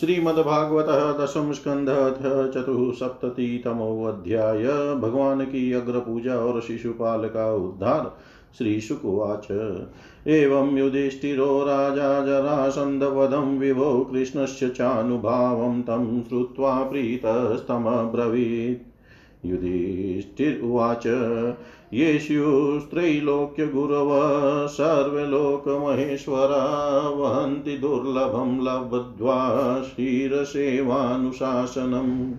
श्रीमद्भागवत दशम स्कंध चतुसप्ततितमोऽध्याय भगवान की अग्र पूजा और शिशुपाल का उद्धार श्रीशुकुवाच। एवं युधिष्ठिरो राजा जरासन्दवधं विभो कृष्णस्य चानुभावं तं श्रुत्वा प्रीतस्तमब्रवीत्। युधिष्ठिर उवाच येष्युस्त्रैलोक्यगुरव सर्वलोकमहेश्वरा वहन्ति दुर्लभं लब्ध्वा क्षीरसेवानुशासनम्।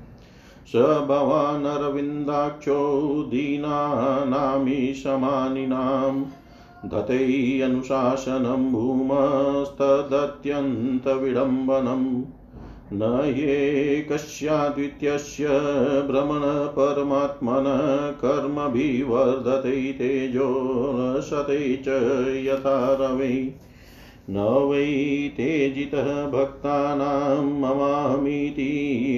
स भवानरविन्दाक्षो दीनानामीशमानिनां धतैरनुशासनं भूमस्तदत्यन्तविडम्बनम्। न ये कस्याद्वितीयस्य भ्रमणपरमात्मन कर्मभिवर्धते तेजो न शते च यथा रवै न वै तेजितः भक्तानां ममामीति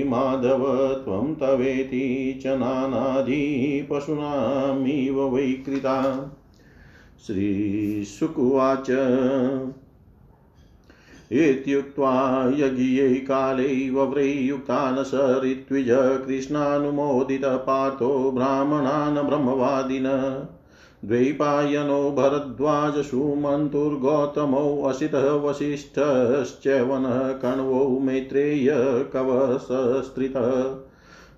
माधव त्वं तवेति च नानाधि पशूनामिव वै कृता। श्रीशुकुवाच इत्युक्त्वा यज्ञै काले वव्रैयुक्तान् स ऋत्विज कृष्णानुमोदितपार्थो ब्राह्मणान् ब्रह्मवादिन। द्वैपायनो भरद्वाज सुमन्तुर्गौतमौ असितः वसिष्ठश्चैवनः कण्वौ मैत्रेय कवसस्त्रितः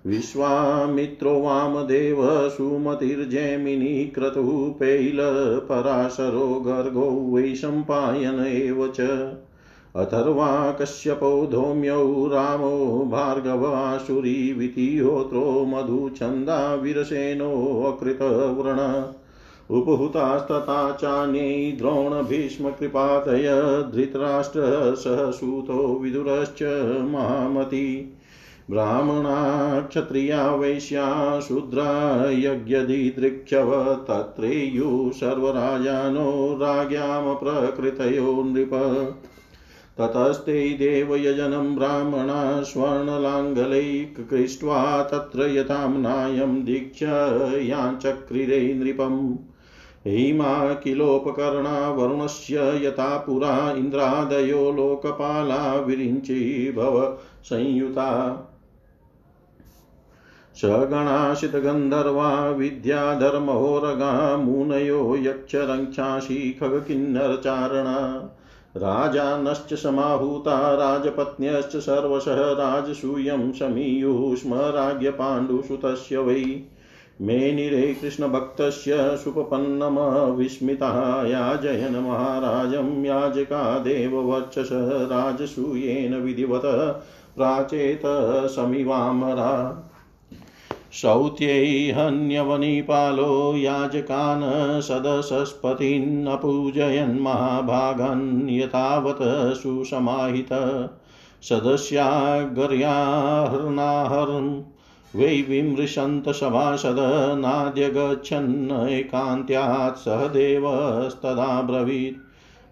विश्वामित्रो वामदेव सुमतिर्जैमिनी क्रतुः पैलपराशरो गर्गो वैशम्पायन एव च। अथर्वा कश्यपो धौम्यौ, रामो भार्गवासुरीवितिहोत्रो मधुछन्दा वीरसेनोऽकृतव्रण उपहुतास्तथा चान्यै द्रोणभीष्मकृपातय धृतराष्ट्रसहसूतो विदुरश्च महामती। ब्राह्मणा क्षत्रिया वैश्या, शूद्रा यज्ञदिदृक्षव, तत्रेयुः सर्वराजानो राज्ञां प्रकृतयो नृप। ततस्ते देवयजनं ब्राह्मणा स्वर्णलाङ्गलैककृष्ट्वा तत्र यथाम्नायं दीक्षयाञ्चक्रिरे नृपम्। हिमा किलोपकरणा वरुणस्य यथा पुरा इन्द्रादयो लोकपाला विरिञ्ची भव संयुता। सगणाशितगन्धर्वा विद्याधर्महोरगा मुनयो यक्षरङ्क्षांसि खगकिन्नरचारणा। राजानश्च समाहूता, राजपत्न्यश्च सर्वशः, राजसूयं समीयुः स्म राज्ञपाण्डुसुतस्य वै। मेनिरे कृष्णभक्तस्य सुपपन्नमविस्मितः याजयन् महाराजं याजका देववर्चस राजसूयेन विधिवत, प्राचेत समिवामरा। शौत्यैहन्यवनिपालो याजकान् सदसस्पतीन्नपूजयन् महाभागान् यथावत् सुसमाहित सदस्यागर्याहर्नाहर्न् वै विमृशन्त सभासद नाद्यगच्छन् एकान्त्यात् सह देवस्तदा ब्रवीत्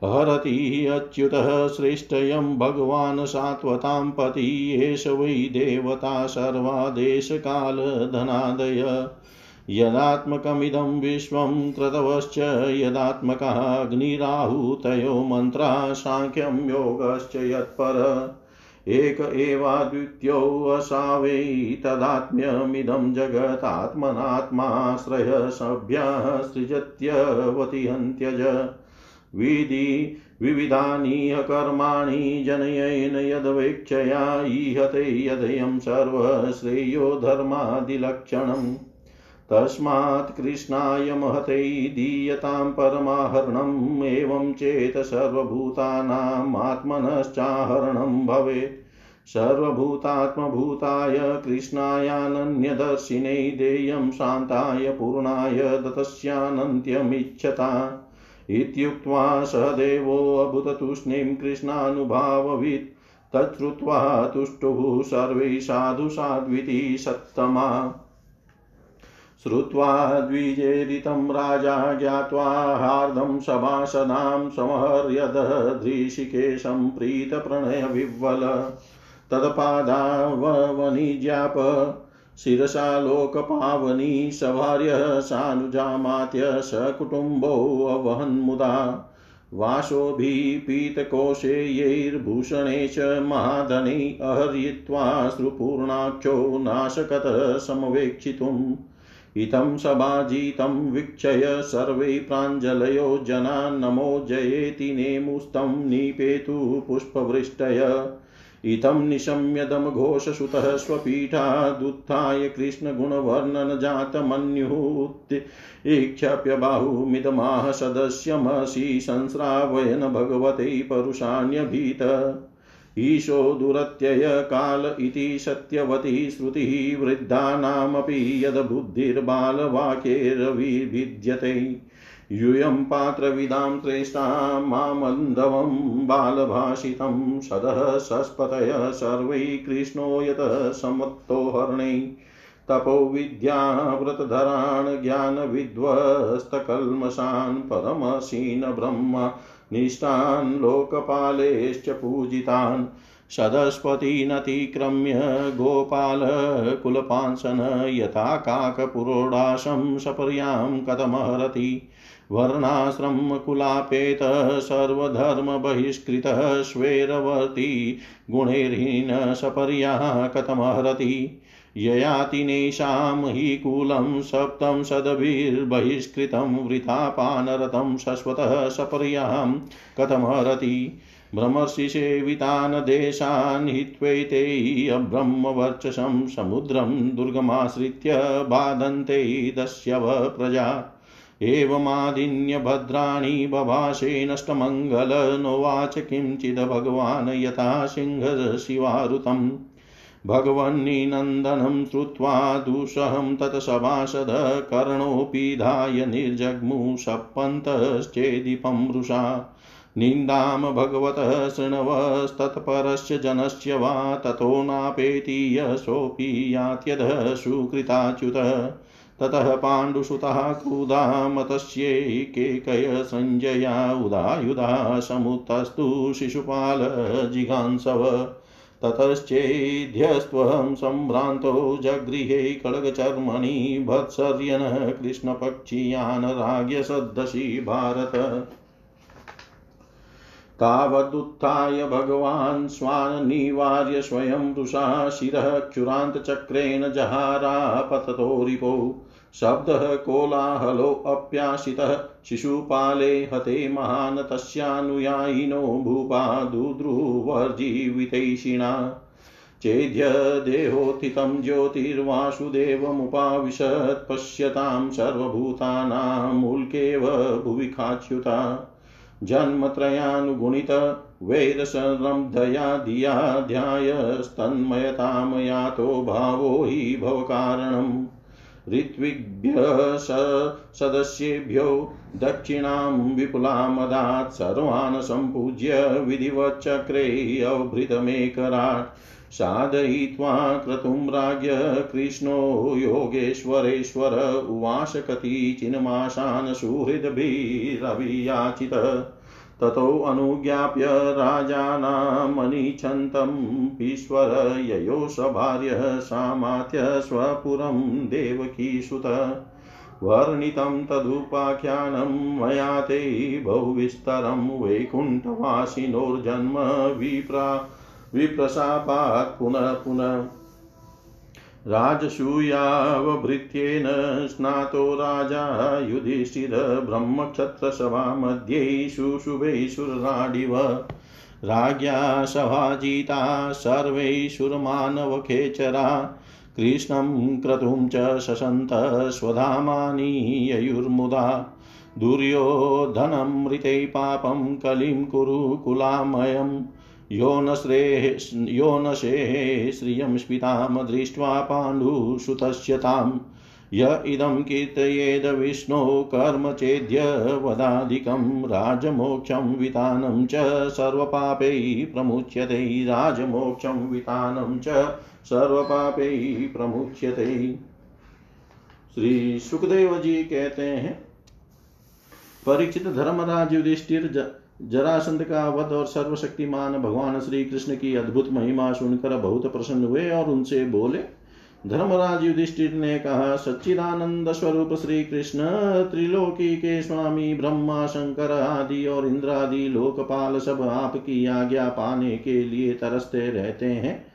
हरति अच्युतः श्रेष्ठयं भगवान् सात्वतां पति एष वै देवता सर्वादेशकालधनादय। यदात्मकमिदं विश्वं क्रतवश्च यदात्मकाग्निराहुतयो मन्त्रा साङ्ख्यं योगश्च यत्पर। एक एवाद्वितीयोऽसावै तदात्म्यमिदं जगतात्मनात्माश्रय सभ्यः सृजत्यवतिहन्त्यज। विधि विविधानीह कर्माणि जनयेन यदवेक्षया ईहते यदयं सर्वश्रेयो धर्मादिलक्षणम्। तस्मात् कृष्णाय महते दीयतां परमाहरणम्, एवं चेत् सर्वभूतानाम् आत्मनश्चाहरणं भवेत्। सर्वभूतात्मभूताय कृष्णायानन्यदर्शिने देयं शान्ताय पूर्णाय दतस्यानन्त्यमिच्छता इत्युक्त्वा स देवोऽभूततूष्णीं कृष्णानुभाववित्। तच्छ्रुत्वा तुष्टुः सर्वे साधु साध्विति सत्तमा। श्रुत्वा द्विजेरितं राजा ज्ञात्वा हार्दं सभासदां समहर्यदधृषिकेशं प्रीतप्रणयविह्वल। तत्पादावनिज्ञाप शिरसा लोकपावनी सभार्य सानुजामात्य सकुटुम्बोऽवहन्मुदा वासोभिपीतकोशेयैर्भूषणे च महाधने अहर्यित्वा श्रुपूर्णाक्षो नाशकत समवेक्षितुम्। इतं सभाजितं वीक्षय सर्वे प्राञ्जलयो जना नमो जयेति नेमुस्तं निपेतु पुष्पवृष्टय। इतं निशम्यदमघोषसुतः स्वपीठादुत्थाय कृष्णगुणवर्णनजातमन्युः बाहुमिदमाह सदस्यमसि संस्रावयन् भगवते परुषाण्यभीत। ईशो दुरत्यय काल इति सत्यवती श्रुतिः वृद्धानामपि यद्बुद्धिर्बालवाक्यैरविभिद्यते। यूयं पात्रविदां त्रेष्ठां मामन्धवं बालभाषितं सदः सस्पतय सर्वै कृष्णो यतः समत्तोहर्णै तपो विद्याव्रतधरान् ज्ञानविध्वस्तकल्मषान् परमसीन ब्रह्म निष्ठान् लोकपालेश्च पूजितान्। सदस्पतिनतिक्रम्य गोपालकुलपांसन यथा काकपुरोडाशं सपर्यां कथमहरति। वर्णाश्रमकुलापेतः सर्वधर्मबहिष्कृतः स्वेरवर्ती गुणैर्हीन सपर्याः कथमहरति ययातिनेषां हि कुलं सप्तं सदभिर्बहिष्कृतं वृथापानरतं शश्वतः सपर्यां कथमहरति। भ्रमर्षिसेवितान् देशान् हित्वैते अब्रह्मवर्चसं समुद्रं दुर्गमाश्रित्य बाधन्ते दस्यव प्रजा। एवमादिन्यभद्राणि बभाषे नष्टमङ्गल किञ्चित् भगवान् यथा सिंहशिवारुतम् भगवन्निनन्दनं श्रुत्वा दुःसहं तत्सभासद कर्णोऽपिधाय निर्जग्मु सपन्तश्चेदीपं रुषा निन्दां भगवतः शृण्वस्तत्परस्य जनस्य वा ततो नापेति यशोऽपि यात्यधः ततः पाण्डुसुतः क्रुधा मतस्यैकेकय सञ्जया उदायुधा समुतस्तु जिघांसव। ततश्चेध्यस्त्वहं सम्भ्रान्तो जगृहे खड्गचर्मणि भत्सर्यनः कृष्णपक्षीयान् राज्ञसद्दशि भारत। तावदुत्थाय भगवान् स्वान् निवार्य स्वयं रुषा शिरः क्षुरान्तचक्रेण जहारापततो रिपौ। शब्दः कोलाहलोऽप्याशितः शिशुपाले हते महान् तस्यानुयायिनो भूपा दुद्रुवर्जीवितैषिणा चेद्यदेहोत्थितं ज्योतिर्वासुदेवमुपाविशत् पश्यतां सर्वभूतानामुल्केव भुवि खाच्युता। जन्मत्रयानुगुणित वैरसरब्धया धिया ध्यायस्तन्मयतां यातो भावो हि भवकारणम्। ऋत्विभ्यः सदस्येभ्यो दक्षिणां विपुलामदात् सर्वान् सम्पूज्य विधिवच्चक्रे अवभृतमेकराट् साधयित्वा क्रतुं राज्ञ कृष्णो योगेश्वरेश्वर उवास कतिचिन्मासान् सुहृद्भिरभियाचितः ततो अनुज्ञाप्य राजानामनिच्छन्तमीश्वर ययो सभार्यः सामात्य स्वपुरं देवकीसुत। वर्णितं तदुपाख्यानं मया ते बहुविस्तरं वैकुण्ठवासिनोर्जन्म विप्रा विप्रशापात् पुनः पुनः। राजसूयावभृत्येन स्नातो राजा युधिष्ठिर ब्रह्मक्षत्रसभामध्ये शुशुभैशुराडिव राज्ञा सभाजिता सर्वैशुरमानवखेचरा। कृष्णं क्रतुं च शशन्त स्वधामानि ययुर्मुदा। दुर्योधनमृते पापं कलिं कुरु कुलामयम्। यो न श्रेः यो न शेः श्रियं स्मितां दृष्ट्वा पाण्डुसुतस्य ताम् य इदं कीर्तयेद विष्णो कर्म चेद्य वदाधिकं राजमोक्षं वितानं च सर्वपापैः प्रमुच्यते। राजमोक्षं वितानं च सर्वपापैः प्रमुच्यते। श्री सुखदेव जी कहते हैं परीक्षित धर्मराज युधिष्ठिर जरासंध का वध और सर्वशक्तिमान भगवान श्री कृष्ण की अद्भुत महिमा सुनकर बहुत प्रसन्न हुए और उनसे बोले, धर्मराज युधिष्ठिर ने कहा, सच्चिदानंद स्वरूप श्री कृष्ण त्रिलोकी के स्वामी, ब्रह्मा, शंकर आदि और इंद्रादि लोकपाल सब आपकी आज्ञा पाने के लिए तरसते रहते हैं।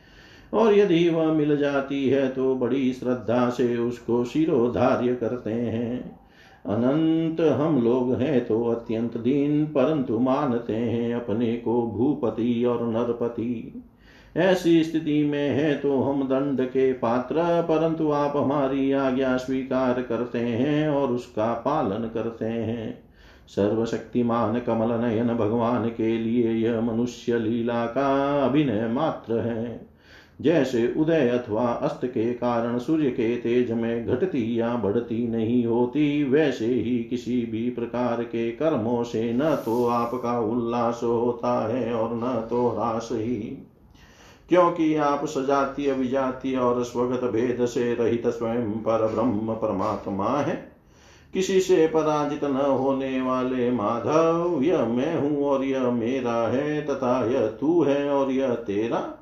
और यदि वह मिल जाती है तो बड़ी श्रद्धा से उसको शिरोधार्य करते हैं। अनंत हम लोग हैं तो अत्यंत दीन, परंतु मानते हैं अपने को भूपति और नरपति। ऐसी स्थिति में है तो हम दंड के पात्र, परंतु आप हमारी आज्ञा स्वीकार करते हैं और उसका पालन करते हैं। सर्वशक्तिमान कमल नयन भगवान के लिए यह मनुष्य लीला का अभिनय मात्र है। जैसे उदय अथवा अस्त के कारण सूर्य के तेज में घटती या बढ़ती नहीं होती, वैसे ही किसी भी प्रकार के कर्मों से न तो आपका उल्लास होता है और न तो ह्रास ही। क्योंकि आप सजातीय, विजातीय और स्वगत भेद से रहित स्वयं पर ब्रह्म परमात्मा है। किसी से पराजित न होने वाले माधव, यह मैं हूँ और यह मेरा है, तथा यह तू है और यह तेरा।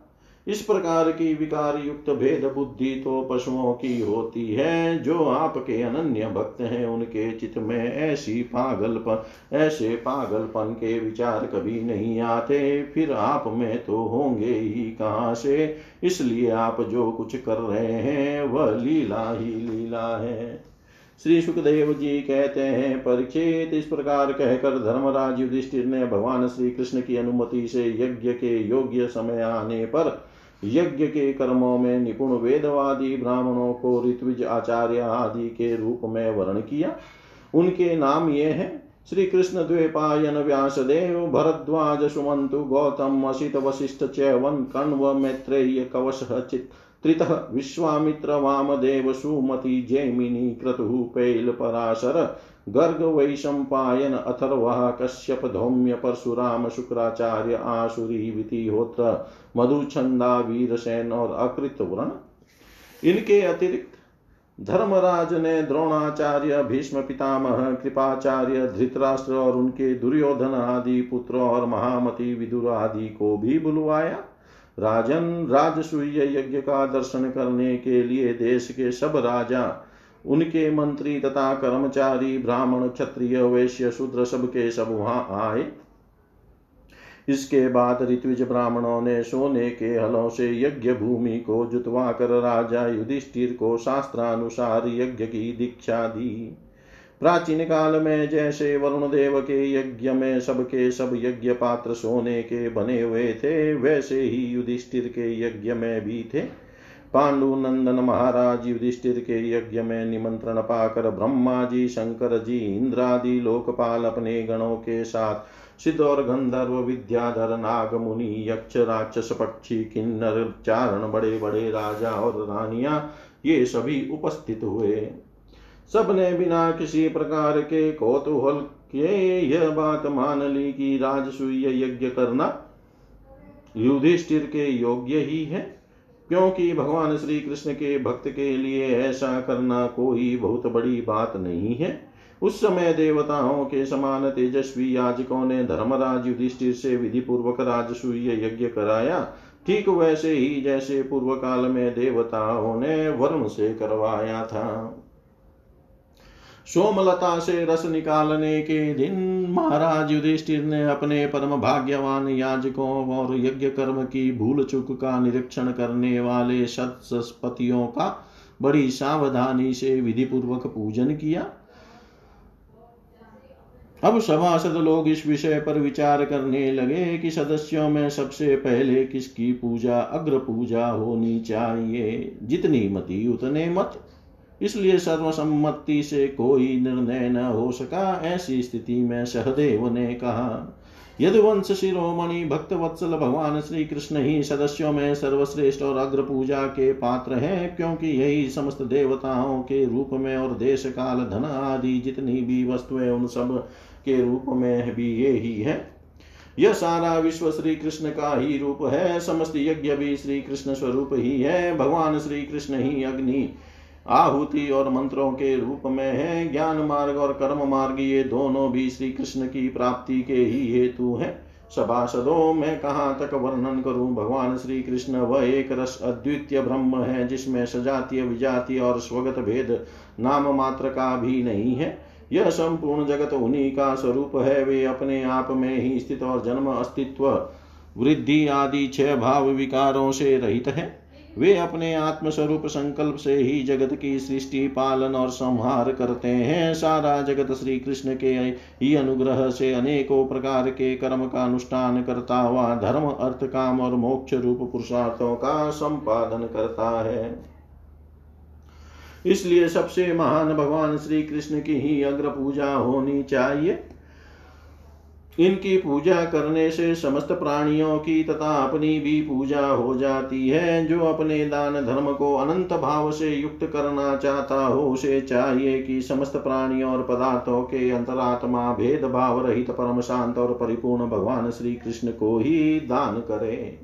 इस प्रकार की विकार युक्त भेद बुद्धि तो पशुओं की होती है, जो आपके अनन्य भक्त हैं, उनके चित्त में ऐसी पागलपन ऐसे पागलपन के विचार कभी नहीं आते। फिर आप में तो होंगे ही कहाँ से? इसलिए आप जो कुछ कर रहे हैं, वह लीला ही लीला है। श्री सुखदेव जी कहते हैं परीक्षित इस प्रकार कहकर धर्मराज युधिष्ठिर ने भगवान श्री कृष्ण की अनुमति से यज्ञ के योग्य समय आने पर यज्ञ के कर्मों में निपुण वेदवादी ब्राह्मणों को ऋत्विज आचार्य आदि के रूप में वर्ण किया। उनके नाम ये हैं श्री कृष्ण द्वेपायन व्यासदेव, भरद्वाज सुमंतु, गौतम असित वशिष्ठ चैवन कण्व मैत्रेय, कवश चित त्रितः विश्वामित्र वामदेव सुमति जैमिनी क्रतु पैल पराशर गर्ग वैशंपायन अथर्वः कश्यप धौम्य परशुराम शुक्राचार्य आसुरी वितिहोत्र मधुछंदा वीरसेन और अकृत वर्ण। इनके अतिरिक्त धर्मराज ने द्रोणाचार्य, भीष्म पितामह, कृपाचार्य, धृतराष्ट्र और उनके दुर्योधन आदि पुत्र और महामति विदुर आदि को भी बुलवाया। राजन राजसूय यज्ञ का दर्शन करने के लिए देश के सब राजा, उनके मंत्री तथा कर्मचारी, ब्राह्मण, क्षत्रिय, वैश्य, शूद्र सब के सब वहाँ आए। इसके बाद ऋत्विज ब्राह्मणों ने सोने के हलों से यज्ञ भूमि को जुतवा कर राजा युधिष्ठिर को शास्त्रानुसार यज्ञ की दीक्षा दी। प्राचीन काल में जैसे वरुण देव के यज्ञ में सबके सब यज्ञ पात्र सोने के बने हुए थे, वैसे ही युधिष्ठिर के यज्ञ में भी थे। पांडु नंदन महाराज युधिष्ठिर के यज्ञ में निमंत्रण पाकर ब्रह्मा जी शंकर जी इंद्रादि, लोकपाल अपने गणों के साथ सिद्ध और गंधर्व, विद्याधर नाग मुनि यक्ष, राक्षस पक्षी, किन्नर, चारण बड़े बड़े राजा और रानिया ये सभी उपस्थित हुए। सबने बिना किसी प्रकार के कौतूहल के यह बात मान ली कि राजसूय यज्ञ करना युधिष्ठिर के योग्य ही है, क्योंकि भगवान श्री कृष्ण के भक्त के लिए ऐसा करना कोई बहुत बड़ी बात नहीं है। उस समय देवताओं के समान तेजस्वी याजकों ने धर्मराज युधिष्ठिर से विधि पूर्वक राजसूय यज्ञ कराया। ठीक वैसे ही जैसे पूर्व काल में देवताओं ने वरुण से करवाया था। सोमलता से रस निकालने के दिन महाराज युधिष्ठिर ने अपने परम भाग्यवान याजकों और यज्ञ कर्म की भूल चुक का निरीक्षण करने वाले सत्सपतियों का बड़ी सावधानी से विधि पूर्वक पूजन किया। अब सभासद लोग इस विषय पर विचार करने लगे कि सदस्यों में सबसे पहले किसकी पूजा अग्र पूजा होनी चाहिए? जितनी मति उतने मत। इसलिए सर्वसम्मति से कोई निर्णय न हो सका। ऐसी स्थिति में सहदेव ने कहा, यदुवंश शिरोमणि भक्त वत्सल भगवान श्री कृष्ण ही सदस्यों में सर्वश्रेष्ठ और अग्र पूजा के पात्र हैं, क्योंकि यही समस्त देवताओं के रूप में और देश काल धन आदि जितनी भी वस्तुएँ उन सब के रूप में भी ये ही है। यह सारा विश्व श्री कृष्ण का ही रूप है, समस्त यज्ञ भी श्री कृष्ण स्वरूप ही है। भगवान श्री कृष्ण ही अग्नि आहुति और मंत्रों के रूप में है, ज्ञान मार्ग और कर्म मार्ग, ये दोनों भी श्री कृष्ण की प्राप्ति के ही हेतु हैं। सभासदों, में कहाँ तक वर्णन करूँ? भगवान श्री कृष्ण वह एक रस अद्वितीय ब्रह्म है, जिसमें सजातीय, विजातीय और स्वगत भेद नाम मात्र का भी नहीं है। यह संपूर्ण जगत उन्हीं का स्वरूप है, वे अपने आप में ही स्थित और जन्म अस्तित्व, वृद्धि आदि छह भाव विकारों से रहित है। वे अपने आत्मस्वरूप संकल्प से ही जगत की सृष्टि, पालन और संहार करते हैं। सारा जगत श्री कृष्ण के ही अनुग्रह से अनेकों प्रकार के कर्म का अनुष्ठान करता हुआ धर्म, अर्थ, काम और मोक्ष रूप पुरुषार्थों का संपादन करता है। इसलिए सबसे महान भगवान श्री कृष्ण की ही अग्र पूजा होनी चाहिए। इनकी पूजा करने से समस्त प्राणियों की तथा अपनी भी पूजा हो जाती है। जो अपने दान धर्म को अनंत भाव से युक्त करना चाहता हो, उसे चाहिए कि समस्त प्राणियों और पदार्थों के अंतरात्मा भेदभाव रहित परम शांत और परिपूर्ण भगवान श्री कृष्ण को ही दान करे।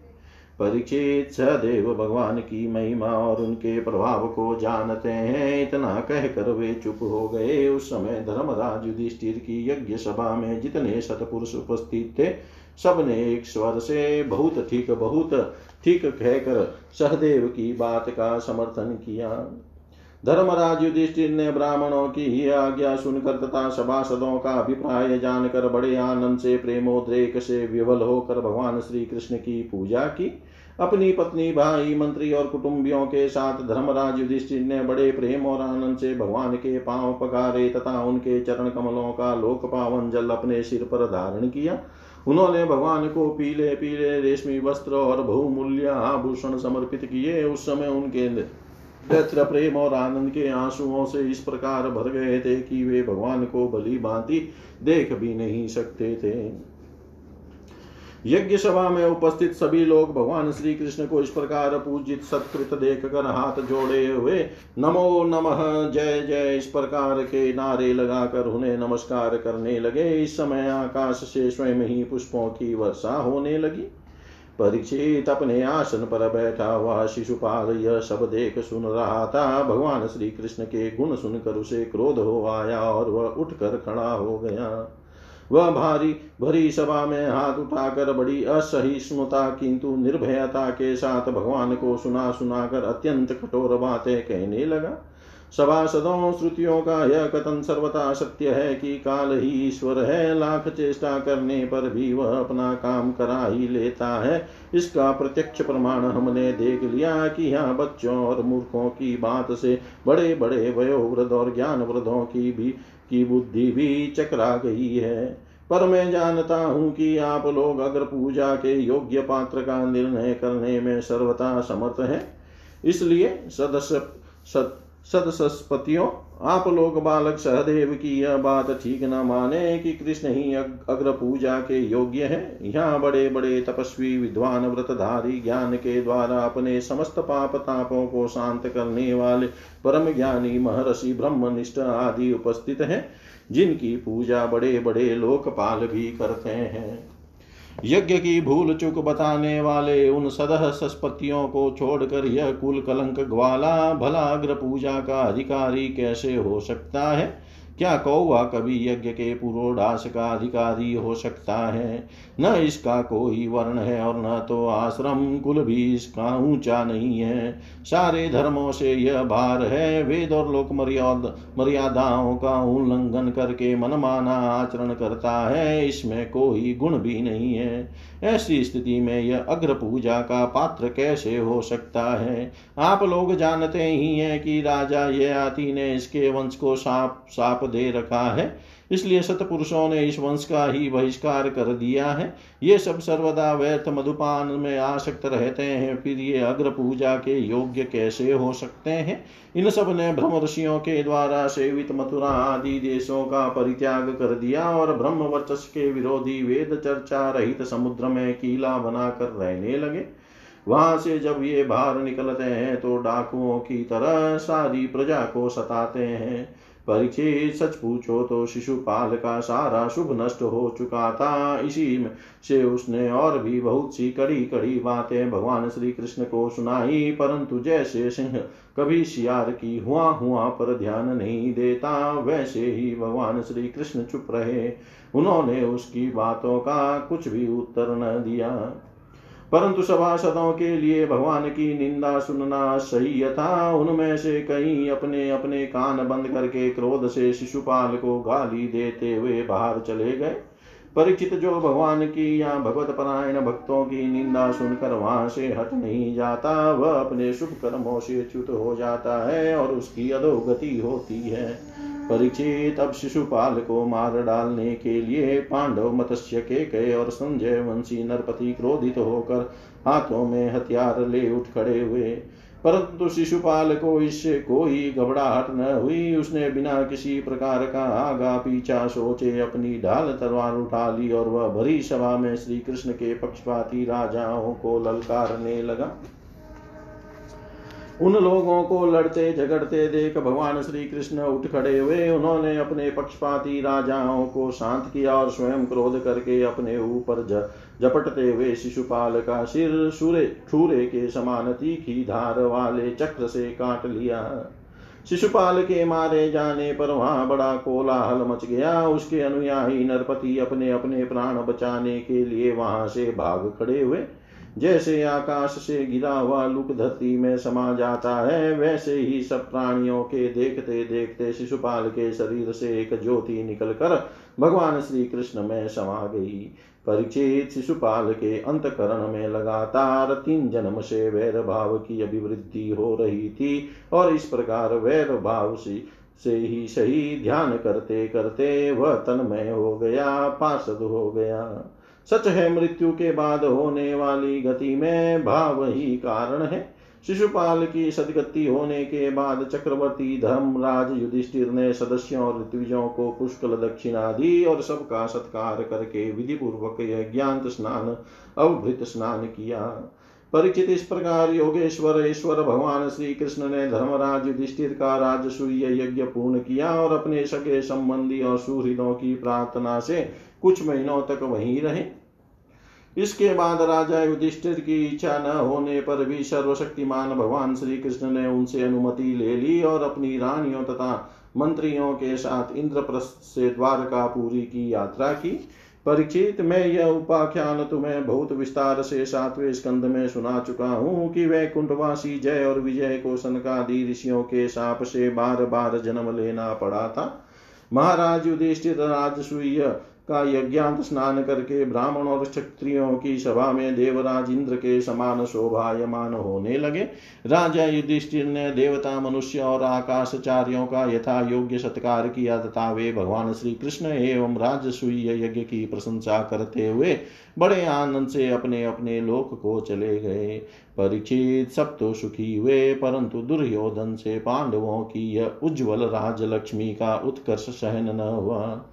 परीक्षित सदैव भगवान की महिमा और उनके प्रभाव को जानते हैं। इतना कहकर वे चुप हो गए। उस समय धर्मराज युधिष्ठिर की यज्ञ सभा में जितने सतपुरुष उपस्थित थे, सबने एक स्वर से बहुत ठीक बहुत ठीक कहकर सहदेव की बात का समर्थन किया। धर्मराज युधिष्ठिर ने ब्राह्मणों की ही आज्ञा सुनकर तथा सभासदों का अभिप्राय जानकर बड़े आनंद से, प्रेमोद्रेक से विवल होकर भगवान श्री कृष्ण की पूजा की। अपनी पत्नी, भाई, मंत्री और कुटुंबियों के साथ धर्मराज युधिष्ठिर ने बड़े प्रेम और आनंद से भगवान के पाँव पकारे तथा उनके चरण कमलों का लोक पावन जल अपने सिर पर धारण किया। उन्होंने भगवान को पीले पीले रेशमी वस्त्र और बहुमूल्य आभूषण समर्पित किए। उस समय उनके नेत्र प्रेम और आनंद के आंसुओं से इस प्रकार भर गए थे कि वे भगवान को भली भांति देख भी नहीं सकते थे। यज्ञ सभा में उपस्थित सभी लोग भगवान श्री कृष्ण को इस प्रकार पूजित सत्कृत देख कर हाथ जोड़े हुए, नमो नमः, जय जय, इस प्रकार के नारे लगाकर उन्हें नमस्कार करने लगे। इस समय आकाश से स्वयं ही पुष्पों की वर्षा होने लगी। परीक्षित अपने आसन पर बैठा हुआ शिशुपाल यह सब देख सुन रहा था। भगवान श्री कृष्ण के गुण सुनकर उसे क्रोध हो आया और वह उठकर खड़ा हो गया। वह भारी भरी सभा में हाथ उठाकर बड़ी असहिष्णुता किंतु निर्भयता के साथ भगवान को सुना सुनाकर अत्यंत कठोर बातें कहने लगा। सभासदों, श्रुतियों का यह कथन सर्वथा सत्य है कि काल ही ईश्वर है। लाख चेष्टा करने पर भी वह अपना काम करा ही लेता है। इसका प्रत्यक्ष प्रमाण हमने देख लिया कि यहाँ बच्चों और मूर्खों की बात से बड़े बड़े वयोवृद्ध और ज्ञान वृद्धों की भी की बुद्धि भी चकरा गई है। पर मैं जानता हूँ कि आप लोग अगर पूजा के योग्य पात्र का निर्णय करने में सर्वथा समर्थ हैं। इसलिए सदस्य सदस्यपतियों आप लोग बालक सहदेव की यह बात ठीक न माने कि कृष्ण ही अग्र पूजा के योग्य है। यहाँ बड़े बड़े तपस्वी, विद्वान, व्रतधारी, ज्ञान के द्वारा अपने समस्त पाप तापों को शांत करने वाले परम ज्ञानी, महर्षि, ब्रह्मनिष्ठ आदि उपस्थित हैं, जिनकी पूजा बड़े बड़े लोकपाल भी करते हैं। यज्ञ की भूल चुक बताने वाले उन सदह सस्पतियों को छोड़कर यह कुल कलंक ग्वाला भला अग्र पूजा का अधिकारी कैसे हो सकता है? क्या कौवा कभी यज्ञ के पुरोडास का अधिकारी हो सकता है? न इसका कोई वर्ण है और न तो आश्रम कुल भी इसका ऊँचा नहीं है। सारे धर्मों से यह भार है। वेद और लोक मर्याद, मर्यादाओं का उल्लंघन करके मनमाना आचरण करता है। इसमें कोई गुण भी नहीं है। ऐसी स्थिति में यह अग्र पूजा का पात्र कैसे हो सकता है? आप लोग जानते ही हैं कि राजा ये आती ने इसके वंश को साप साप दे रखा है। इसलिए सतपुरुषों ने इस वंश का ही बहिष्कार कर दिया है। ये सब सर्वदा व्यर्थ मधुपान में आसक्त रहते हैं, फिर ये अग्र पूजा के योग्य कैसे हो सकते हैं? इन सबने ब्रह्म ऋषियों के द्वारा सेवित मथुरा आदि देशों का परित्याग कर दिया और ब्रह्म वर्चस के विरोधी वेद चर्चा रहित समुद्र में कीला बनाकर रहने लगे। वहाँ से जब ये बाहर निकलते हैं तो डाकुओं की तरह सारी प्रजा को सताते हैं। परीक्षित सच पूछो तो शिशुपाल का सारा शुभ नष्ट हो चुका था। इसी में से उसने और भी बहुत सी कड़ी कड़ी बातें भगवान श्री कृष्ण को सुनाई, परंतु जैसे सिंह कभी शियार की हुआ हुआ पर ध्यान नहीं देता, वैसे ही भगवान श्री कृष्ण चुप रहे। उन्होंने उसकी बातों का कुछ भी उत्तर न दिया। परंतु सभासदों के लिए भगवान की निंदा सुनना सही था उनमें से कई अपने अपने कान बंद करके क्रोध से शिशुपाल को गाली देते हुए बाहर चले गए। परिचित जो भगवान की या भगवत परायण भक्तों की निंदा सुनकर वहाँ से हट नहीं जाता, वह अपने शुभ कर्मों से च्युत हो जाता है और उसकी अधोगति होती है। परीक्षित अब शिशुपाल को मार डालने के लिए पांडव मत्स्य के कहे और संजय वंशी नरपति क्रोधित होकर हाथों में हथियार ले उठ खड़े हुए। परंतु शिशुपाल को इससे कोई घबराहट न हुई। उसने बिना किसी प्रकार का आगा पीछा सोचे अपनी ढाल तलवार उठा ली और वह भरी सभा में श्री कृष्ण के पक्षपाती राजाओं को ललकारने लगा। उन लोगों को लड़ते झगड़ते देख भगवान श्री कृष्ण उठ खड़े हुए। उन्होंने अपने पक्षपाती राजाओं को शांत किया और स्वयं क्रोध करके अपने ऊपर झपटते हुए शिशुपाल का सिर सूर्य छूरे के समान तीखी धार वाले चक्र से काट लिया। शिशुपाल के मारे जाने पर वहाँ बड़ा कोलाहल मच गया। उसके अनुयायी नरपति अपने अपने प्राण बचाने के लिए वहाँ से भाग खड़े हुए। जैसे आकाश से गिरा हुआ लुक धरती में समा जाता है, वैसे ही सब प्राणियों के देखते देखते शिशुपाल के शरीर से एक ज्योति निकलकर भगवान श्री कृष्ण में समा गई। परिचित शिशुपाल के अंतकरण में लगातार तीन जन्म से वैर भाव की अभिवृद्धि हो रही थी और इस प्रकार वैर भाव से से ही सही ध्यान करते करते वह तन्मय हो गया, पार्षद हो गया। सच है मृत्यु के बाद होने वाली गति में भाव ही कारण है। शिशुपाल की सदगति होने के बाद चक्रवर्ती धर्मराज युधिष्ठिर ने सदस्यों और ऋत्विजों को पुष्कल दक्षिणा दी और सबका सत्कार करके विधि पूर्वक यज्ञांत स्नान अवभृत स्नान किया। परिचित इस प्रकार योगेश्वर, ईश्वर भगवान श्री कृष्ण ने धर्मराज युधिष्ठिर का राजसूय यज्ञ पूर्ण किया और अपने सगे संबंधी और सुहृदों की प्रार्थना से कुछ महीनों तक वहीं रहे। इसके बाद राजा युधिष्ठिर की इच्छा न होने पर भी सर्वशक्तिमान भगवान श्री कृष्ण ने उनसे अनुमति ले ली और अपनी रानियों तथा मंत्रियों के साथ इंद्रप्रस्थ से द्वारकापुरी की यात्रा की। परीक्षित, मैं यह उपाख्यान तुम्हें बहुत विस्तार से सातवें स्कंद में सुना चुका हूँ कि वह कुंठवासी जय और विजय को सनकादि ऋषियों के साप से बार बार जन्म लेना पड़ा था। महाराज युधिष्ठिर राजसूय का यज्ञांत स्नान करके ब्राह्मण और क्षत्रियों की सभा में देवराज इंद्र के समान शोभायमान होने लगे। राजा युधिष्ठिर ने देवता, मनुष्य और आकाशचार्यों का यथा योग्य सत्कार किया तथा वे भगवान श्री कृष्ण एवं राजसूय यज्ञ की प्रशंसा करते हुए बड़े आनंद से अपने अपने लोक को चले गए। परीक्षित सब तो सुखी हुए, परंतु दुर्योधन से पांडवों की यह उज्ज्वल राजलक्ष्मी का उत्कर्ष सहन न हुआ।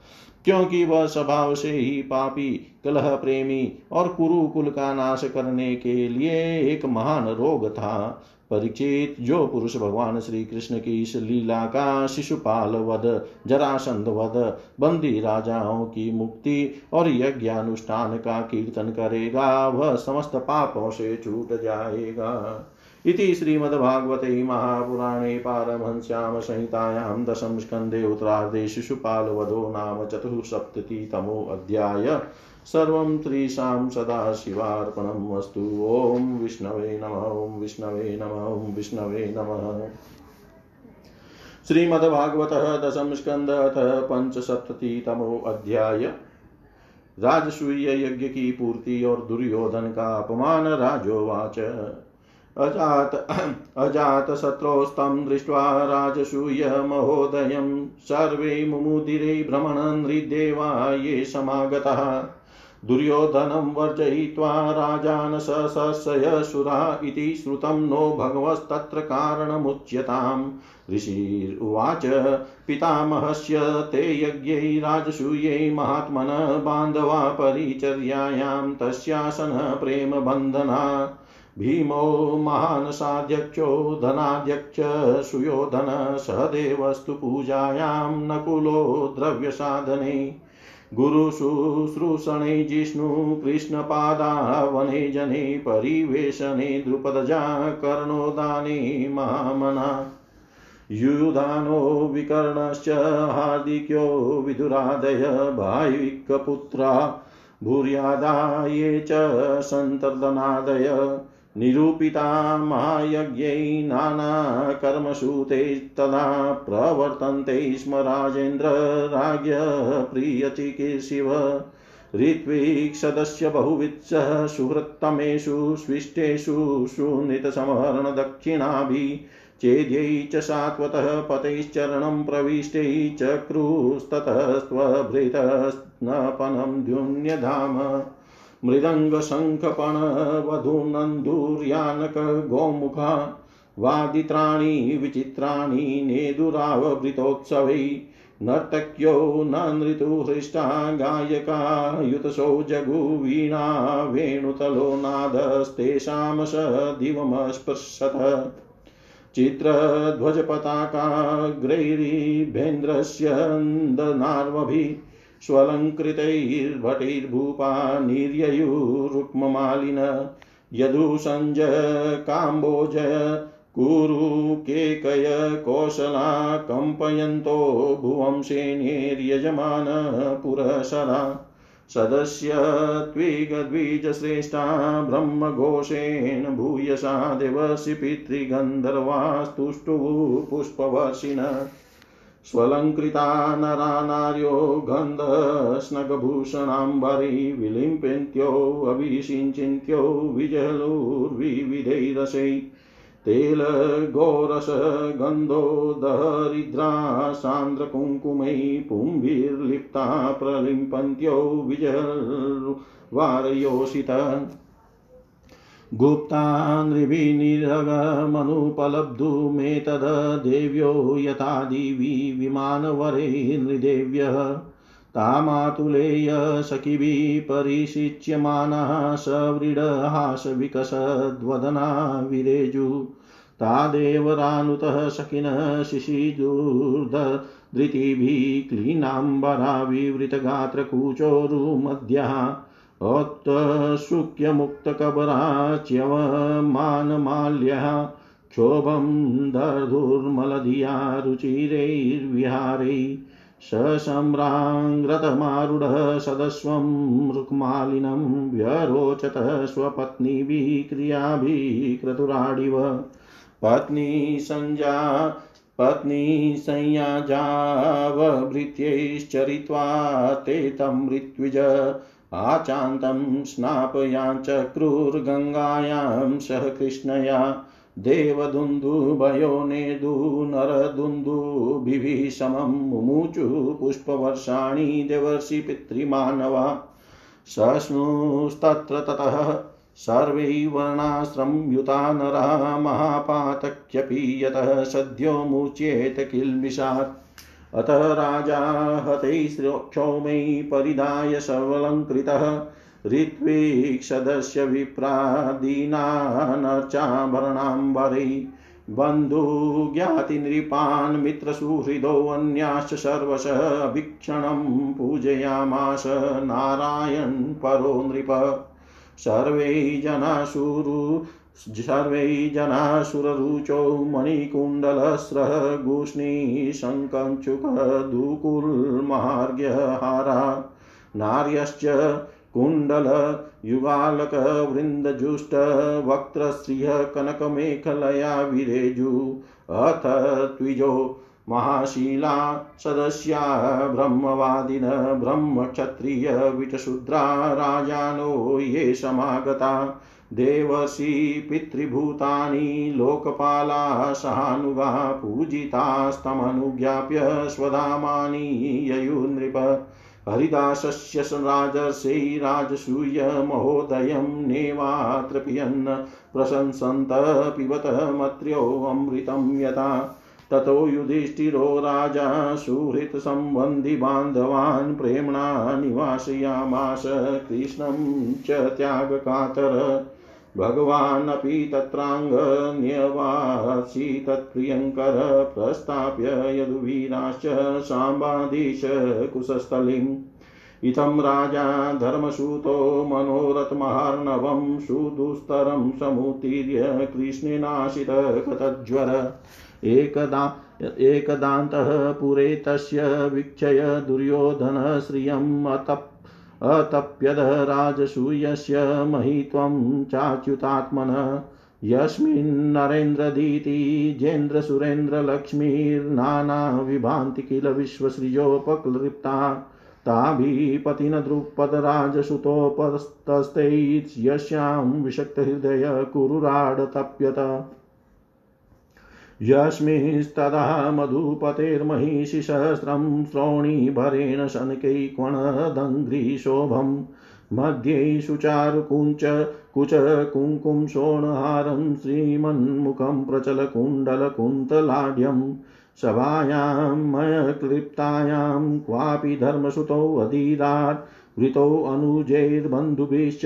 क्योंकि वह स्वभाव से ही पापी, कलह प्रेमी और कुरुकुल का नाश करने के लिए एक महान रोग था। परिचित जो पुरुष भगवान श्री कृष्ण की इस लीला का शिशुपाल वध, जरासंध वध, बंदी राजाओं की मुक्ति और यज्ञानुष्ठान का कीर्तन करेगा, वह समस्त पापों से छूट जाएगा। इति श्रीमद्भागवते महापुराणे पारमहंस्यां संहितायां दशम स्कन्धे उत्तरार्धे शिशुपालवधो नाम चतुःसप्ततितमोऽध्याय सर्वं त्रिशां सदाशिवार्पणम् अस्तु। ॐ विष्णवे नम, ॐ विष्णवे नम, ॐ विष्णवे नमः। श्रीमद्भागवतः दशम स्कंद अथ पंचसप्ततितमो अध्याय राजसूय यज्ञ की पूर्ति और दुर्योधन का अपमान राजोवाच। अजात, अजातशत्रोस्तं दृष्ट्वा राजसूय महोदयं सर्वे मुमुदिरे भ्रमणन् हृदेवा ये समागतः। दुर्योधनं वर्जयित्वा राजान् सशय सुरा इति श्रुतं नो भगवस्तत्र कारणमुच्यताम्। ऋषिरुवाच पितामहस्य ते यज्ञै राजसूयै महात्मन बान्धवा परिचर्यायां तस्यासन प्रेमबन्धना। भीमो महानसाध्यक्षो धनाध्यक्ष सुयोधन सहदेवस्तु पूजायां नकुलो द्रव्यसाधने। गुरुशुश्रूषणे जिष्णु कृष्णपादावने, जने परिवेशने, द्रुपदजा कर्णोदाने मामना युधानो विकर्णश्च, हार्दिक्यो, विदुरादय भाविकपुत्रा भूर्यादा, ये च सन्तर्दनादय निरूपिता महायज्ञै नानाकर्मसु प्रवर्तन्ते स्म राजेन्द्र राज्ञ प्रियचिकीर्षिव। ऋत्विक्सदस्य बहुवित्सः सुहृत्तमेषु स्विष्टेषु सुनितसमहरणदक्षिणाभिः चेद्यै च सात्वतः पतैश्चरणं प्रविष्टै चक्रुस्ततस्त्वभृतस्नपनं द्युन्यधाम मृदङ्गशङ्खपणवधूनन्दूर्यानकगोमुखा, वादित्राणि, विचित्राणि नेदुरावभृतोत्सवै नर्तक्यो न नृतुहृष्टा, गायका, युतसौ जगुवीणा वेणुतलो नादस्तेषां स दिवमस्पृशत। चित्रध्वजपताकाग्रैरिभेन्द्रस्य स्वलङ्कृतैर्भटैर्भूपा निर्ययुरुक्ममालिन यदुसञ्ज काम्बोज कुरु केकय कौशला कम्पयन्तो भुवं सेनेर्यजमान पुरसरा सदस्य त्विगद्विजश्रेष्ठा ब्रह्मघोषेण भूयसा देवसि पितृगन्धर्वास्तुष्टुः पुष्पवर्षिण। स्वलङ्कृता नरा नार्यो गन्धस्नगभूषणाम्बरी विलिम्पन्त्यो अभिषिञ्चिन्त्यो विजलुर्विविधैरसै। तेलगोरसगन्धोदहरिद्रा सान्द्रकुङ्कुमै पुम्भिर्लिप्ता प्रलिम्पन्त्यो विजल्वारयोषित। गुप्ता नृभिनिरगमनुपलब्धुमेतद्देव्यो यथा दिवि विमानवरे नृदेव्यः। तामातुलेय सखिभिः परिशिच्यमानः सव्रीडहासविकसद्वदना विरेजु। तादेवरानुतः सखिनः शिशिदुर्धृतिभिः क्लीनाम्बरा विवृतगात्रकूचोरुमध्यः औत्तशुक्यमुक्तकबराच्यवमानमाल्यः क्षोभं दर्धुर्मलधिया रुचिरैर्विहारै ससम्राङ्ग्रतमारूढः सदस्वं रुक्मालिनं व्यरोचत स्वपत्नीभिः क्रतुराडिव पत्नी सञ्जा पत्नी संयाजावभृत्यैश्चरित्वा ते तं ऋत्विज आचान्तं स्नापयाञ्चक्रुर्गङ्गायां सह कृष्णया देवदुन्दुभयो नेदुनरदुन्दुभिः समं मुमुचु पुष्पवर्षाणि देवर्षि पितृमानवा। सश्नुस्तत्र ततः सर्वै वर्णाश्रमयुता नरा महापातक्यपि यतः सद्यो मुच्येत किल्बिषात् अतः राजा हतैस्रोक्षौमै परिधाय सर्वलङ्कृतः ऋत्विक्सदस्य विप्रादीनानर्चाभरणाम्बरै बन्धुज्ञातिनृपान् मित्रसुहृदोऽन्याश्च सर्वश वीक्षणं पूजयामास नारायण परो नृप। सर्वै जनासुरु सर्वै जनासुररुचौ मणिकुण्डलस्रः गूष्णीशङ्कञ्चुकदुकुल्मार्ग्यहारा। नार्यश्च कुण्डलयुगालकवृन्दजुष्टवक्त्रश्रियः कनकमेखलया विरेजु अथ द्विजो महाशीला सदस्या ब्रह्मवादिन ब्रह्मक्षत्रियविटशूद्रा राजानो ये समागता। देवसी पितृभूतानि लोकपाला सहानुगा पूजितास्तमनुज्ञाप्य स्वधामानि ययुनृप। हरिदासस्य राजर्षै राजसूयमहोदयं नेवात्र पियन् प्रशंसन्त पिबत मत्र्योऽमृतं यथा। ततो युधिष्ठिरो राजा सुहृत्सम्बन्धिबान्धवान् प्रेम्णा निवासयामास। कृष्णं च त्यागकातर। भगवानपि तत्राङ्गन्यवासि तत्प्रियङ्कर प्रस्थाप्य यदुवीराश्च साम्बाधीश कुशस्थलिम्। इत्थं राजा धर्मसूतो मनोरथमार्णवं सुदुस्तरं समुत्तीर्य कृष्णेनाशितकतज्वर एकदा, एकदान्तः पुरे तस्य वीक्षय दुर्योधनश्रियम् अतप् अतप्यद राजसूयस्य महित्वं चाच्युतात्मन। यस्मिन्नरेन्द्रदीति जेन्द्रसुरेन्द्रलक्ष्मीर्नानाविभान्ति किल विश्वसृजोपक्लृप्ता। ताभिपतिन द्रुपदराजसुतोपस्तस्ते यस्यां विषक्तहृदय कुरुराडतप्यत। यस्मिंस्तदा मधुपतेर्महिषिसहस्रं श्रोणीभरेण शनकैक्वणदङ्घ्रिशोभम् मध्ये सुचारुकुञ्च कुचकुङ्कुं शोणहारं श्रीमन्मुखं प्रचलकुण्डलकुन्तलाढ्यम् सभायां मयक्लिप्तायां क्वापि धर्मसुतौ अधीरात् वृतौ अनुजैर्बन्धुभिश्च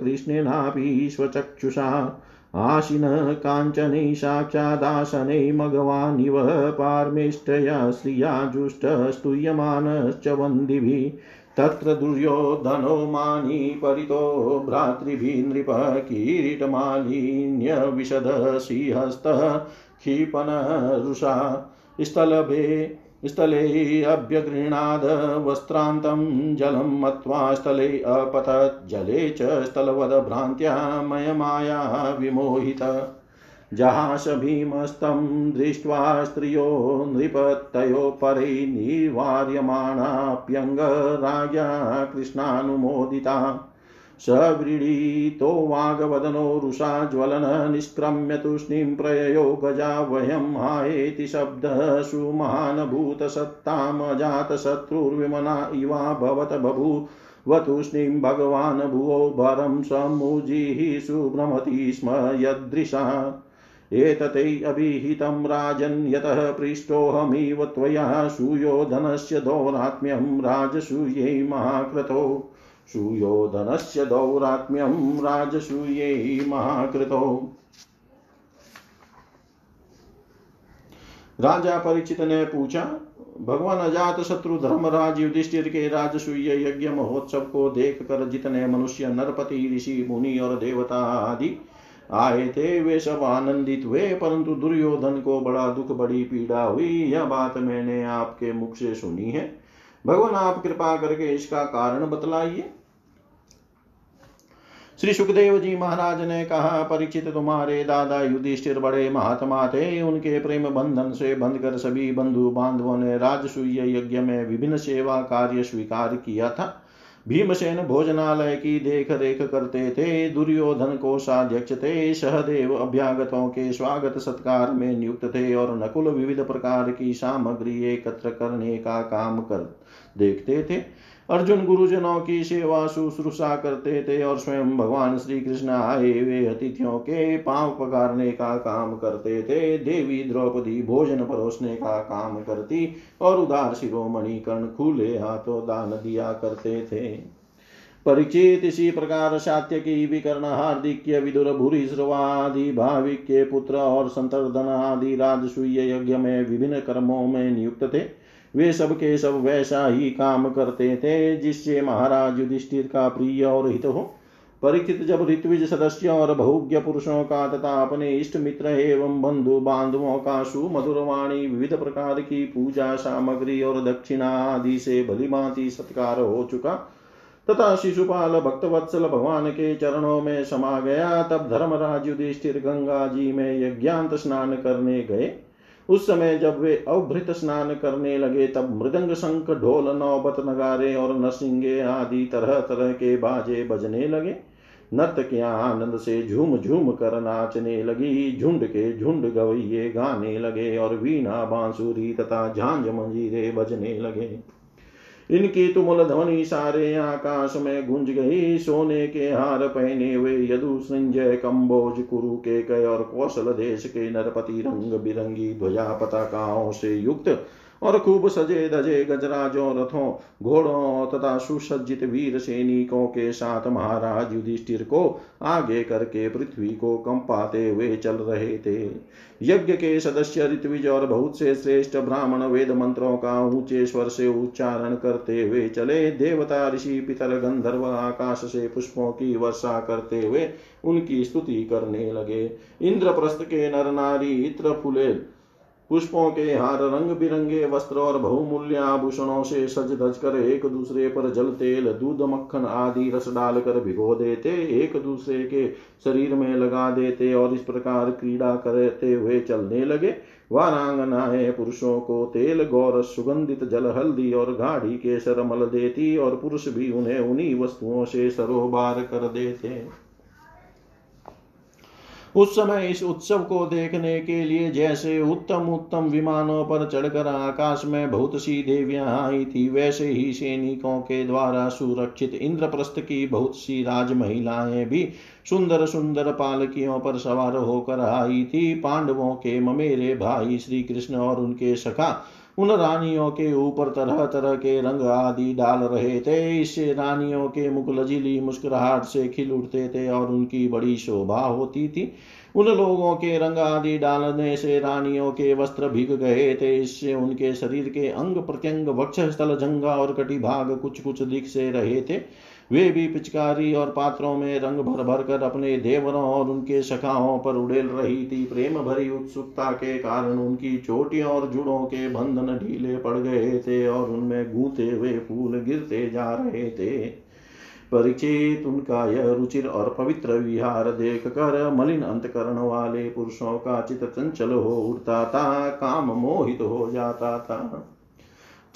कृष्णेनापि स्वचक्षुषा आशिन काञ्चनै साक्षादासनै मघवानिव पार्मेष्टया श्रिया जुष्टस्तूयमानश्च वन्दिभिः। तत्र दुर्योधनो मानी परितो भ्रातृभिः नृप किरीटमालिन्यविशद श्रीहस्तः क्षिपनरुषा स्थलभे स्थले अभ्यगृह्णाद वस्त्रान्तं जलं मत्वा स्थले अपतत्। जले च स्थलवद भ्रान्त्या मयमाया विमोहित। जहास भीमस्तं दृष्ट्वा स्त्रियो नृपतयो परे निवार्यमाणाप्यङ्गराज्ञा कृष्णानुमोदिता। सव्रीडितो वाग्वदनो रुषा ज्वलन निष्क्रम्य तूष्णीं प्रययो गजा वयं हायेति शब्दः इवा भवत बभूवतूष्णीं भगवान् भुवो भरं समुजिः सुभ्रमति स्म यदृशा। एतते अभिहितं राजन् यतः पृष्टोऽहमिव त्वया सुयोधनस्य दौरात्म्यं राजसूयै महाक्रतो। सुयोधनस्य दौरात्म्यं राजसूये महाकृतो। राजा परिचित ने पूछा, भगवान अजात शत्रु धर्मराज युधिष्ठिर के राजसूय यज्ञ महोत्सव को देख कर जितने मनुष्य नरपति, ऋषि, मुनि और देवता आदि आए थे, वे सब आनंदित हुए, परंतु दुर्योधन को बड़ा दुख, बड़ी पीड़ा हुई। यह बात मैंने आपके मुख से सुनी है। भगवान, आप कृपा करके इसका कारण बतलाइए। श्री सुखदेव जी महाराज ने कहा परीक्षित तुम्हारे दादा युधिष्ठिर बड़े महात्मा थे। उनके प्रेम बंधन से बंधकर सभी बंधु बांधवों ने राजसूय यज्ञ में विभिन्न सेवा कार्य स्वीकार किया था। भीमसेन भोजनालय की देख रेख करते थे। दुर्योधन को साध्यक्ष थे। सहदेव अभ्यागतों के स्वागत सत्कार में नियुक्त थे और नकुल विविध प्रकार की सामग्री एकत्र करने का काम कर देखते थे। अर्जुन गुरुजनों की सेवा शुश्रूषा करते थे और स्वयं भगवान श्री कृष्ण आए वे अतिथियों के पाँव पगारने का काम करते थे। देवी द्रौपदी भोजन परोसने का काम करती और उदार शिरोमणि कर्ण खुले हाथों दान दिया करते थे। परिचित इसी प्रकार सात्य की विकर्ण हार्दिक्य, विदुर भूरी, श्रवादि भाविक के पुत्र और संतर्दन आदि राजसूय यज्ञ में विभिन्न कर्मों में नियुक्त थे। वे सब के सब वैसा ही काम करते थे, जिससे महाराज युधिष्ठिर का प्रिय और हित हो। परीक्षित जब ऋत्विज सदस्य और बहुज्ञ पुरुषों का तथा अपने इष्ट मित्र एवं बंधु बांधवों का सुमधुरवाणी विविध प्रकार की पूजा सामग्री और दक्षिणा आदि से भलीभांति सत्कार हो चुका। तथा शिशुपाल भक्तवत्सल भगवान के चरणों में समा गया। तब धर्मराज युधिष्ठिर गंगा जी में यज्ञांत स्नान करने गए। उस समय जब वे अवभृत स्नान करने लगे, तब मृदंग शंख, ढोल, नौबत नगारे और नरसिंगे आदि तरह तरह के बाजे बजने लगे। नर्तकियाँ आनंद से झूम झूम कर नाचने लगी। झुंड के झुंड गवैये गाने लगे और वीणा, बांसुरी तथा झांझ मंजीरे बजने लगे। इनकी तुमुल ध्वनि सारे आकाश में गुंज गई, सोने के हार पहने हुए यदु संजय कंबोज, कुरु के कय और कौशल देश के नरपति रंग बिरंगी ध्वजा पताकाओं से युक्त और खूब सजे धजे गजराजों रथों, घोड़ों तथा सुसज्जित वीर सैनिकों के साथ महाराज युधिष्ठिर को आगे करके पृथ्वी को कंपाते हुए चल रहे थे। यज्ञ के सदस्य ऋत्विज और बहुत से श्रेष्ठ ब्राह्मण वेद मंत्रों का ऊँचे स्वर से उच्चारण करते हुए चले। देवता, ऋषि, पितर, गंधर्व, आकाश से पुष्पों की वर्षा करते हुए उनकी स्तुति करने लगे। इंद्रप्रस्थ के नर नारी, इत्र फुले पुष्पों के हार रंग बिरंगे वस्त्र और बहुमूल्य आभूषणों से सज धज कर एक दूसरे पर जल, तेल, दूध, मक्खन आदि रस डालकर भिगो देते, एक दूसरे के शरीर में लगा देते और इस प्रकार क्रीड़ा करते हुए चलने लगे। वारांगनाएँ पुरुषों को तेल, गौर, सुगंधित जल, हल्दी और गाढ़ी केसर मल देती और पुरुष भी उन्हें उन्हीं वस्तुओं से सरोबार कर देते। उस समय इस उत्सव को देखने के लिए जैसे उत्तम उत्तम विमानों पर चढ़कर आकाश में बहुत सी देवियाँ आई थी, वैसे ही सैनिकों के द्वारा सुरक्षित इंद्रप्रस्थ की बहुत सी राज महिलाएँ भी सुंदर सुंदर पालकियों पर सवार होकर आई थी। पांडवों के ममेरे भाई श्री कृष्ण और उनके सखा उन रानियों के ऊपर तरह तरह के रंग आदि डाल रहे थे। इससे रानियों के मुख लजीली मुस्कुराहट से खिल उठते थे और उनकी बड़ी शोभा होती थी। उन लोगों के रंग आदि डालने से रानियों के वस्त्र भीग गए थे। इससे उनके शरीर के अंग प्रत्यंग वक्ष स्थल जंगा और कटी भाग कुछ कुछ दिख से रहे थे। वे भी पिचकारी और पात्रों में रंग भर भर कर अपने देवरों और उनके सखाओं पर उड़ेल रही थी। प्रेम भरी उत्सुकता के कारण उनकी चोटियों और जुड़ों के बंधन ढीले पड़ गए थे और उनमें गूंथे हुए फूल गिरते जा रहे थे। परिचित उनका यह रुचिर और पवित्र विहार देख कर मलिन अंतकरण वाले पुरुषों का चित चंचल हो उठता था, काम मोहित हो जाता था।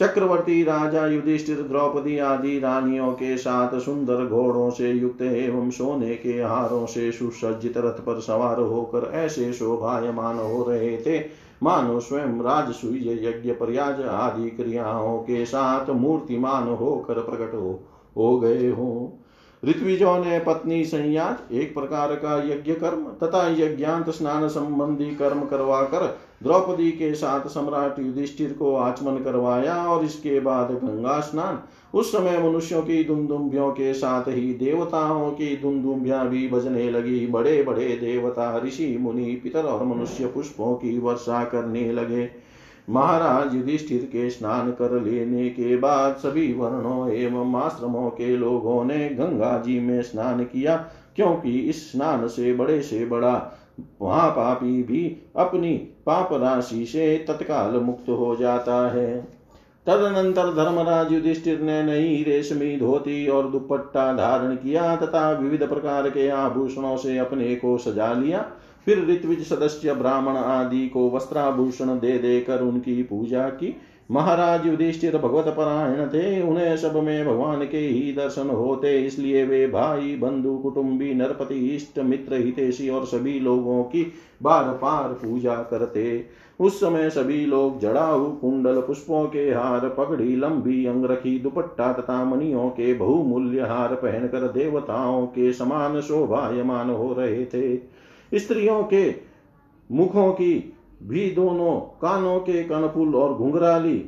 चक्रवर्ती राजा युधिष्ठिर द्रौपदी आदि रानियों के साथ सुंदर घोड़ों से युक्त एवं सोने के हारों से सुसज्जित रथ पर सवार होकर ऐसे शोभायमान हो रहे थे। मानो स्वयं राजसूय यज्ञ प्रयाज आदि क्रियाओं के साथ मूर्तिमान होकर प्रकट हो, हो गए हो। ऋत्विजों ने पत्नी संयाज एक प्रकार का यज्ञ कर्म तथा यज्ञांत स्नान संबंधी कर्म करवा कर द्रौपदी के साथ सम्राट युधिष्ठिर को आचमन करवाया और इसके बाद गंगा स्नान। उस समय मनुष्यों की दुमदुम्बियों के साथ ही देवताओं की दुमदुम्बियाँ भी बजने लगी। बड़े बड़े देवता, ऋषि, मुनि, पितर और मनुष्य पुष्पों की वर्षा करने लगे। महाराज युधिष्ठिर के स्नान कर लेने के बाद सभी वर्णों एवं आश्रमों के लोगों ने गंगा जी में स्नान किया, क्योंकि इस स्नान से बड़े से बड़ा महापापी भी अपनी पाप राशि से तत्काल मुक्त हो जाता है। तदनंतर धर्मराज युधिष्ठिर ने नई रेशमी धोती और दुपट्टा धारण किया तथा विविध प्रकार के आभूषणों से अपने को सजा लिया। फिर ऋत्विज सदस्य ब्राह्मण आदि को वस्त्राभूषण दे देकर उनकी पूजा की। महाराज युधिष्ठिर भगवत परायण थे, उन्हें सब में भगवान के ही दर्शन होते, इसलिए वे भाई, बंधु, कुटुंबी, नरपति, इष्ट, मित्र, हितेशी और सभी लोगों की बार पार पूजा करते। उस समय सभी लोग जड़ाऊ कुंडल पुष्पों के हार पगड़ी, लंबी अंगरखी दुपट्टा तथा मनियों के बहुमूल्य हार पहनकर देवताओं के समान शोभायमान हो रहे थे। स्त्रियों के मुखों की भी दोनों कानों के कनपुल और घुंघराली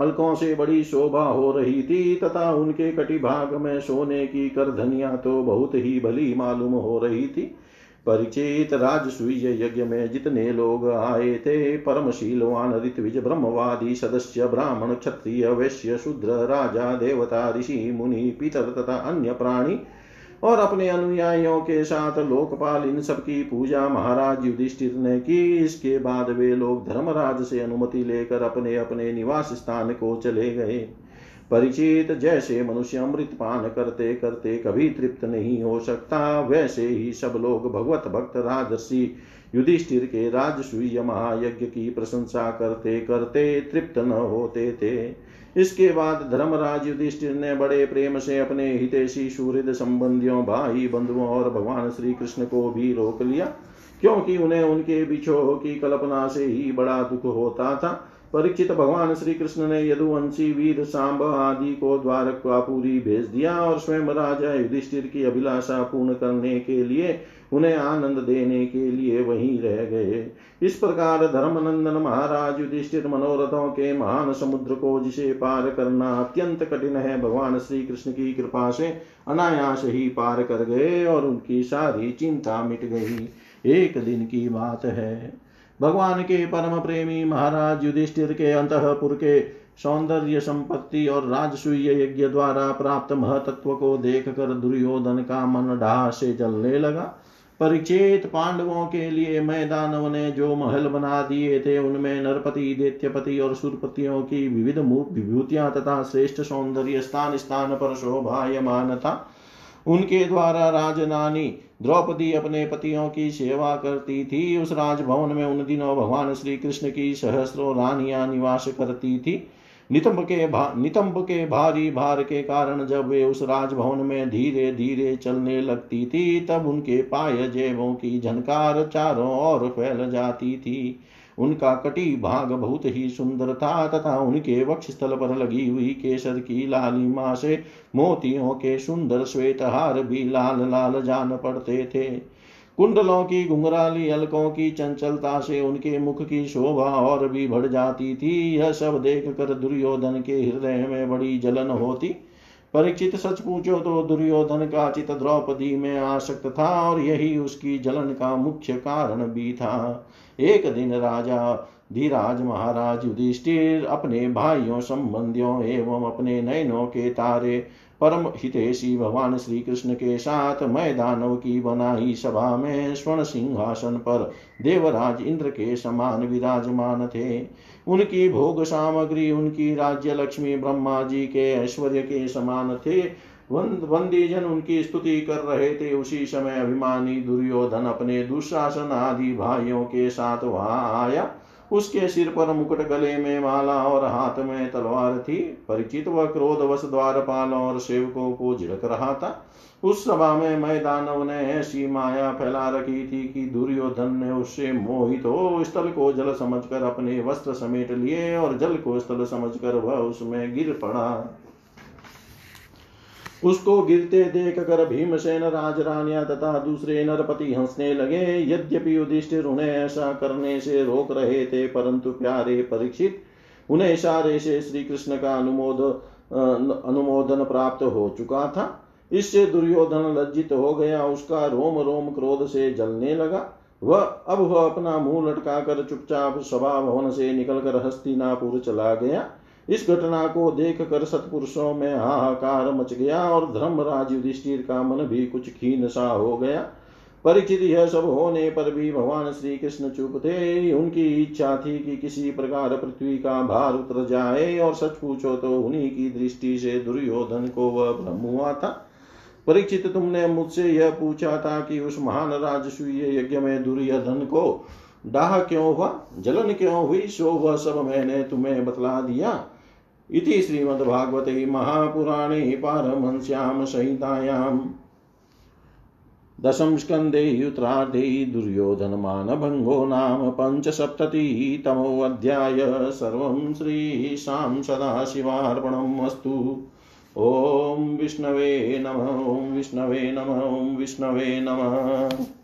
अलकों से बड़ी शोभा हो रही थी, तथा उनके कटी भाग में सोने की करधनिया तो बहुत ही भली मालूम हो रही थी। परिचित राजसूय यज्ञ में जितने लोग आए थे परमशीलवान ऋत्विज ब्रह्मवादी सदस्य, ब्राह्मण, क्षत्रिय, वैश्य, शूद्र, राजा, देवता, ऋषि, मुनि, पितर तथा अन्य प्राणी और अपने अनुयायियों के साथ लोकपाल इन सब की पूजा महाराज युधिष्ठिर ने की। इसके बाद वे लोग धर्मराज से अनुमति लेकर अपने अपने निवास स्थान को चले गए। परिचित जैसे मनुष्य अमृत पान करते करते कभी तृप्त नहीं हो सकता, वैसे ही सब लोग भगवत भक्त राजर्षि युधिष्ठिर के राजसूय महायज्ञ की प्रशंसा करते करते तृप्त न होते थे। इसके बाद धर्मराज युधिष्ठिर ने बड़े प्रेम से अपने हितेशी सूर्य संबंधियों, भाई बंधुओं और भगवान श्री कृष्ण को भी रोक लिया, क्योंकि उन्हें उनके बिछोह की कल्पना से ही बड़ा दुख होता था। परीक्षित भगवान श्री कृष्ण ने यदुवंशी, वीर, सांब आदि को द्वारकापुरी भेज दिया और स्वयं राजा युधिष्ठिर की अभिलाषा पूर्ण करने के लिए उन्हें आनंद देने के लिए वहीं रह गए। इस प्रकार धर्मनंदन महाराज युधिष्ठिर मनोरथों के महान समुद्र को जिसे पार करना अत्यंत कठिन है, भगवान श्री कृष्ण की कृपा से अनायास ही पार कर गए और उनकी सारी चिंता मिट गई। एक दिन की बात है। भगवान के परम प्रेमी महाराज युधिष्ठिर के अंतपुर के सौंदर्य संपत्ति और राजसूय यज्ञ द्वारा प्राप्त महतत्व को देख कर दुर्योधन का मन डाह से जलने लगा। परिचेत पांडवों के लिए मैदानव ने जो महल बना दिए थे, उनमें नरपति, दैत्यपति और सुरपतियों की विविध विभूतियाँ तथा श्रेष्ठ सौंदर्य स्थान स्थान पर शोभायमान था। उनके द्वारा राजनानी द्रौपदी अपने पतियों की सेवा करती थी। उस राजभवन में उन दिनों भगवान श्री कृष्ण की सहस्रों रानियाँ निवास करती थी। नितंब के भा, नितंब के भारी भार के कारण जब वे उस राजभवन में धीरे धीरे चलने लगती थी, तब उनके पाय जेबों की झनकार चारों ओर फैल जाती थी। उनका कटी भाग बहुत ही सुंदर था, तथा उनके वक्ष स्थल पर लगी हुई केसर की लालिमा से मोतियों के सुंदर श्वेत हार भी लाल लाल जान पड़ते थे। कुंडलों की घुंघराली, अलकों की चंचलता से उनके मुख की शोभा और भी बढ़ जाती थी। यह सब देख कर दुर्योधन के हृदय में बड़ी जलन होती। परीक्षित सच पूछो तो दुर्योधन का चित द्रौपदी में आसक्त था और यही उसकी जलन का मुख्य कारण भी था। एक दिन राजा धीराज महाराज युधिष्ठिर अपने भाइयों, संबंधियों एवं अपने नयनों के तारे परम हितेशी भगवान श्री कृष्ण के साथ मैदानव की बनाई सभा में स्वर्ण सिंहासन पर देवराज इंद्र के समान विराजमान थे। उनकी भोग सामग्री, उनकी राज्य लक्ष्मी ब्रह्मा जी के ऐश्वर्य के समान थे। वंदी जन उनकी स्तुति कर रहे थे। उसी समय अभिमानी दुर्योधन अपने दुशासन आदि भाइयों के साथ वहाँ आया। उसके सिर पर मुकुट गले में माला और हाथ में तलवार थी। परिचित व क्रोधवश द्वारपाल और सेवकों को झिड़क रहा था। उस सभा में मैदानव ने ऐसी माया फैला रखी थी कि दुर्योधन ने उससे मोहित हो स्थल को जल समझकर अपने वस्त्र समेट लिए और जल को स्थल समझकर वह उसमें गिर पड़ा। उसको गिरते देख कर भीमसेन राजरानिया तथा दूसरे नरपति हंसने लगे। यद्यपि युधिष्ठिर उन्हें ऐसा करने से रोक रहे थे, परंतु प्यारे परीक्षित, उन्हें इशारे से श्री कृष्ण का अनुमोद अनुमोदन प्राप्त हो चुका था। इससे दुर्योधन लज्जित हो गया। उसका रोम रोम क्रोध से जलने लगा। वह अब वह अपना मुँह लटका कर चुपचाप सभा भवन से निकलकर हस्तिनापुर चला गया। इस घटना को देख कर सतपुरुषों में हाहाकार मच गया और धर्मराज युधिष्ठिर का मन भी कुछ खीन सा हो गया। परिचित यह सब होने पर भी भगवान श्री कृष्ण चुप थे। उनकी इच्छा थी कि किसी प्रकार पृथ्वी का भार उतर जाए और सच पूछो तो उन्हीं की दृष्टि से दुर्योधन को वह भ्रम हुआ था। परीक्षित तुमने मुझसे यह पूछा था कि उस महान राजसूय यज्ञ में दुर्योधन को डाह क्यों हुआ? जलन क्यों हुई? सो वह सब मैंने तुम्हें बतला दिया। इति श्रीमद्भागवते महापुराणे पारमहंस्यां संहितायाम् दशम स्कन्धे युत्रार्धे दुर्योधनमानभङ्गो नाम पञ्चसप्ततितमोऽध्याय। सर्वं श्रीशां सदाशिवार्पणम् अस्तु। ॐ विष्णवे नम, ॐ विष्णवे नम विष्णवे नमः।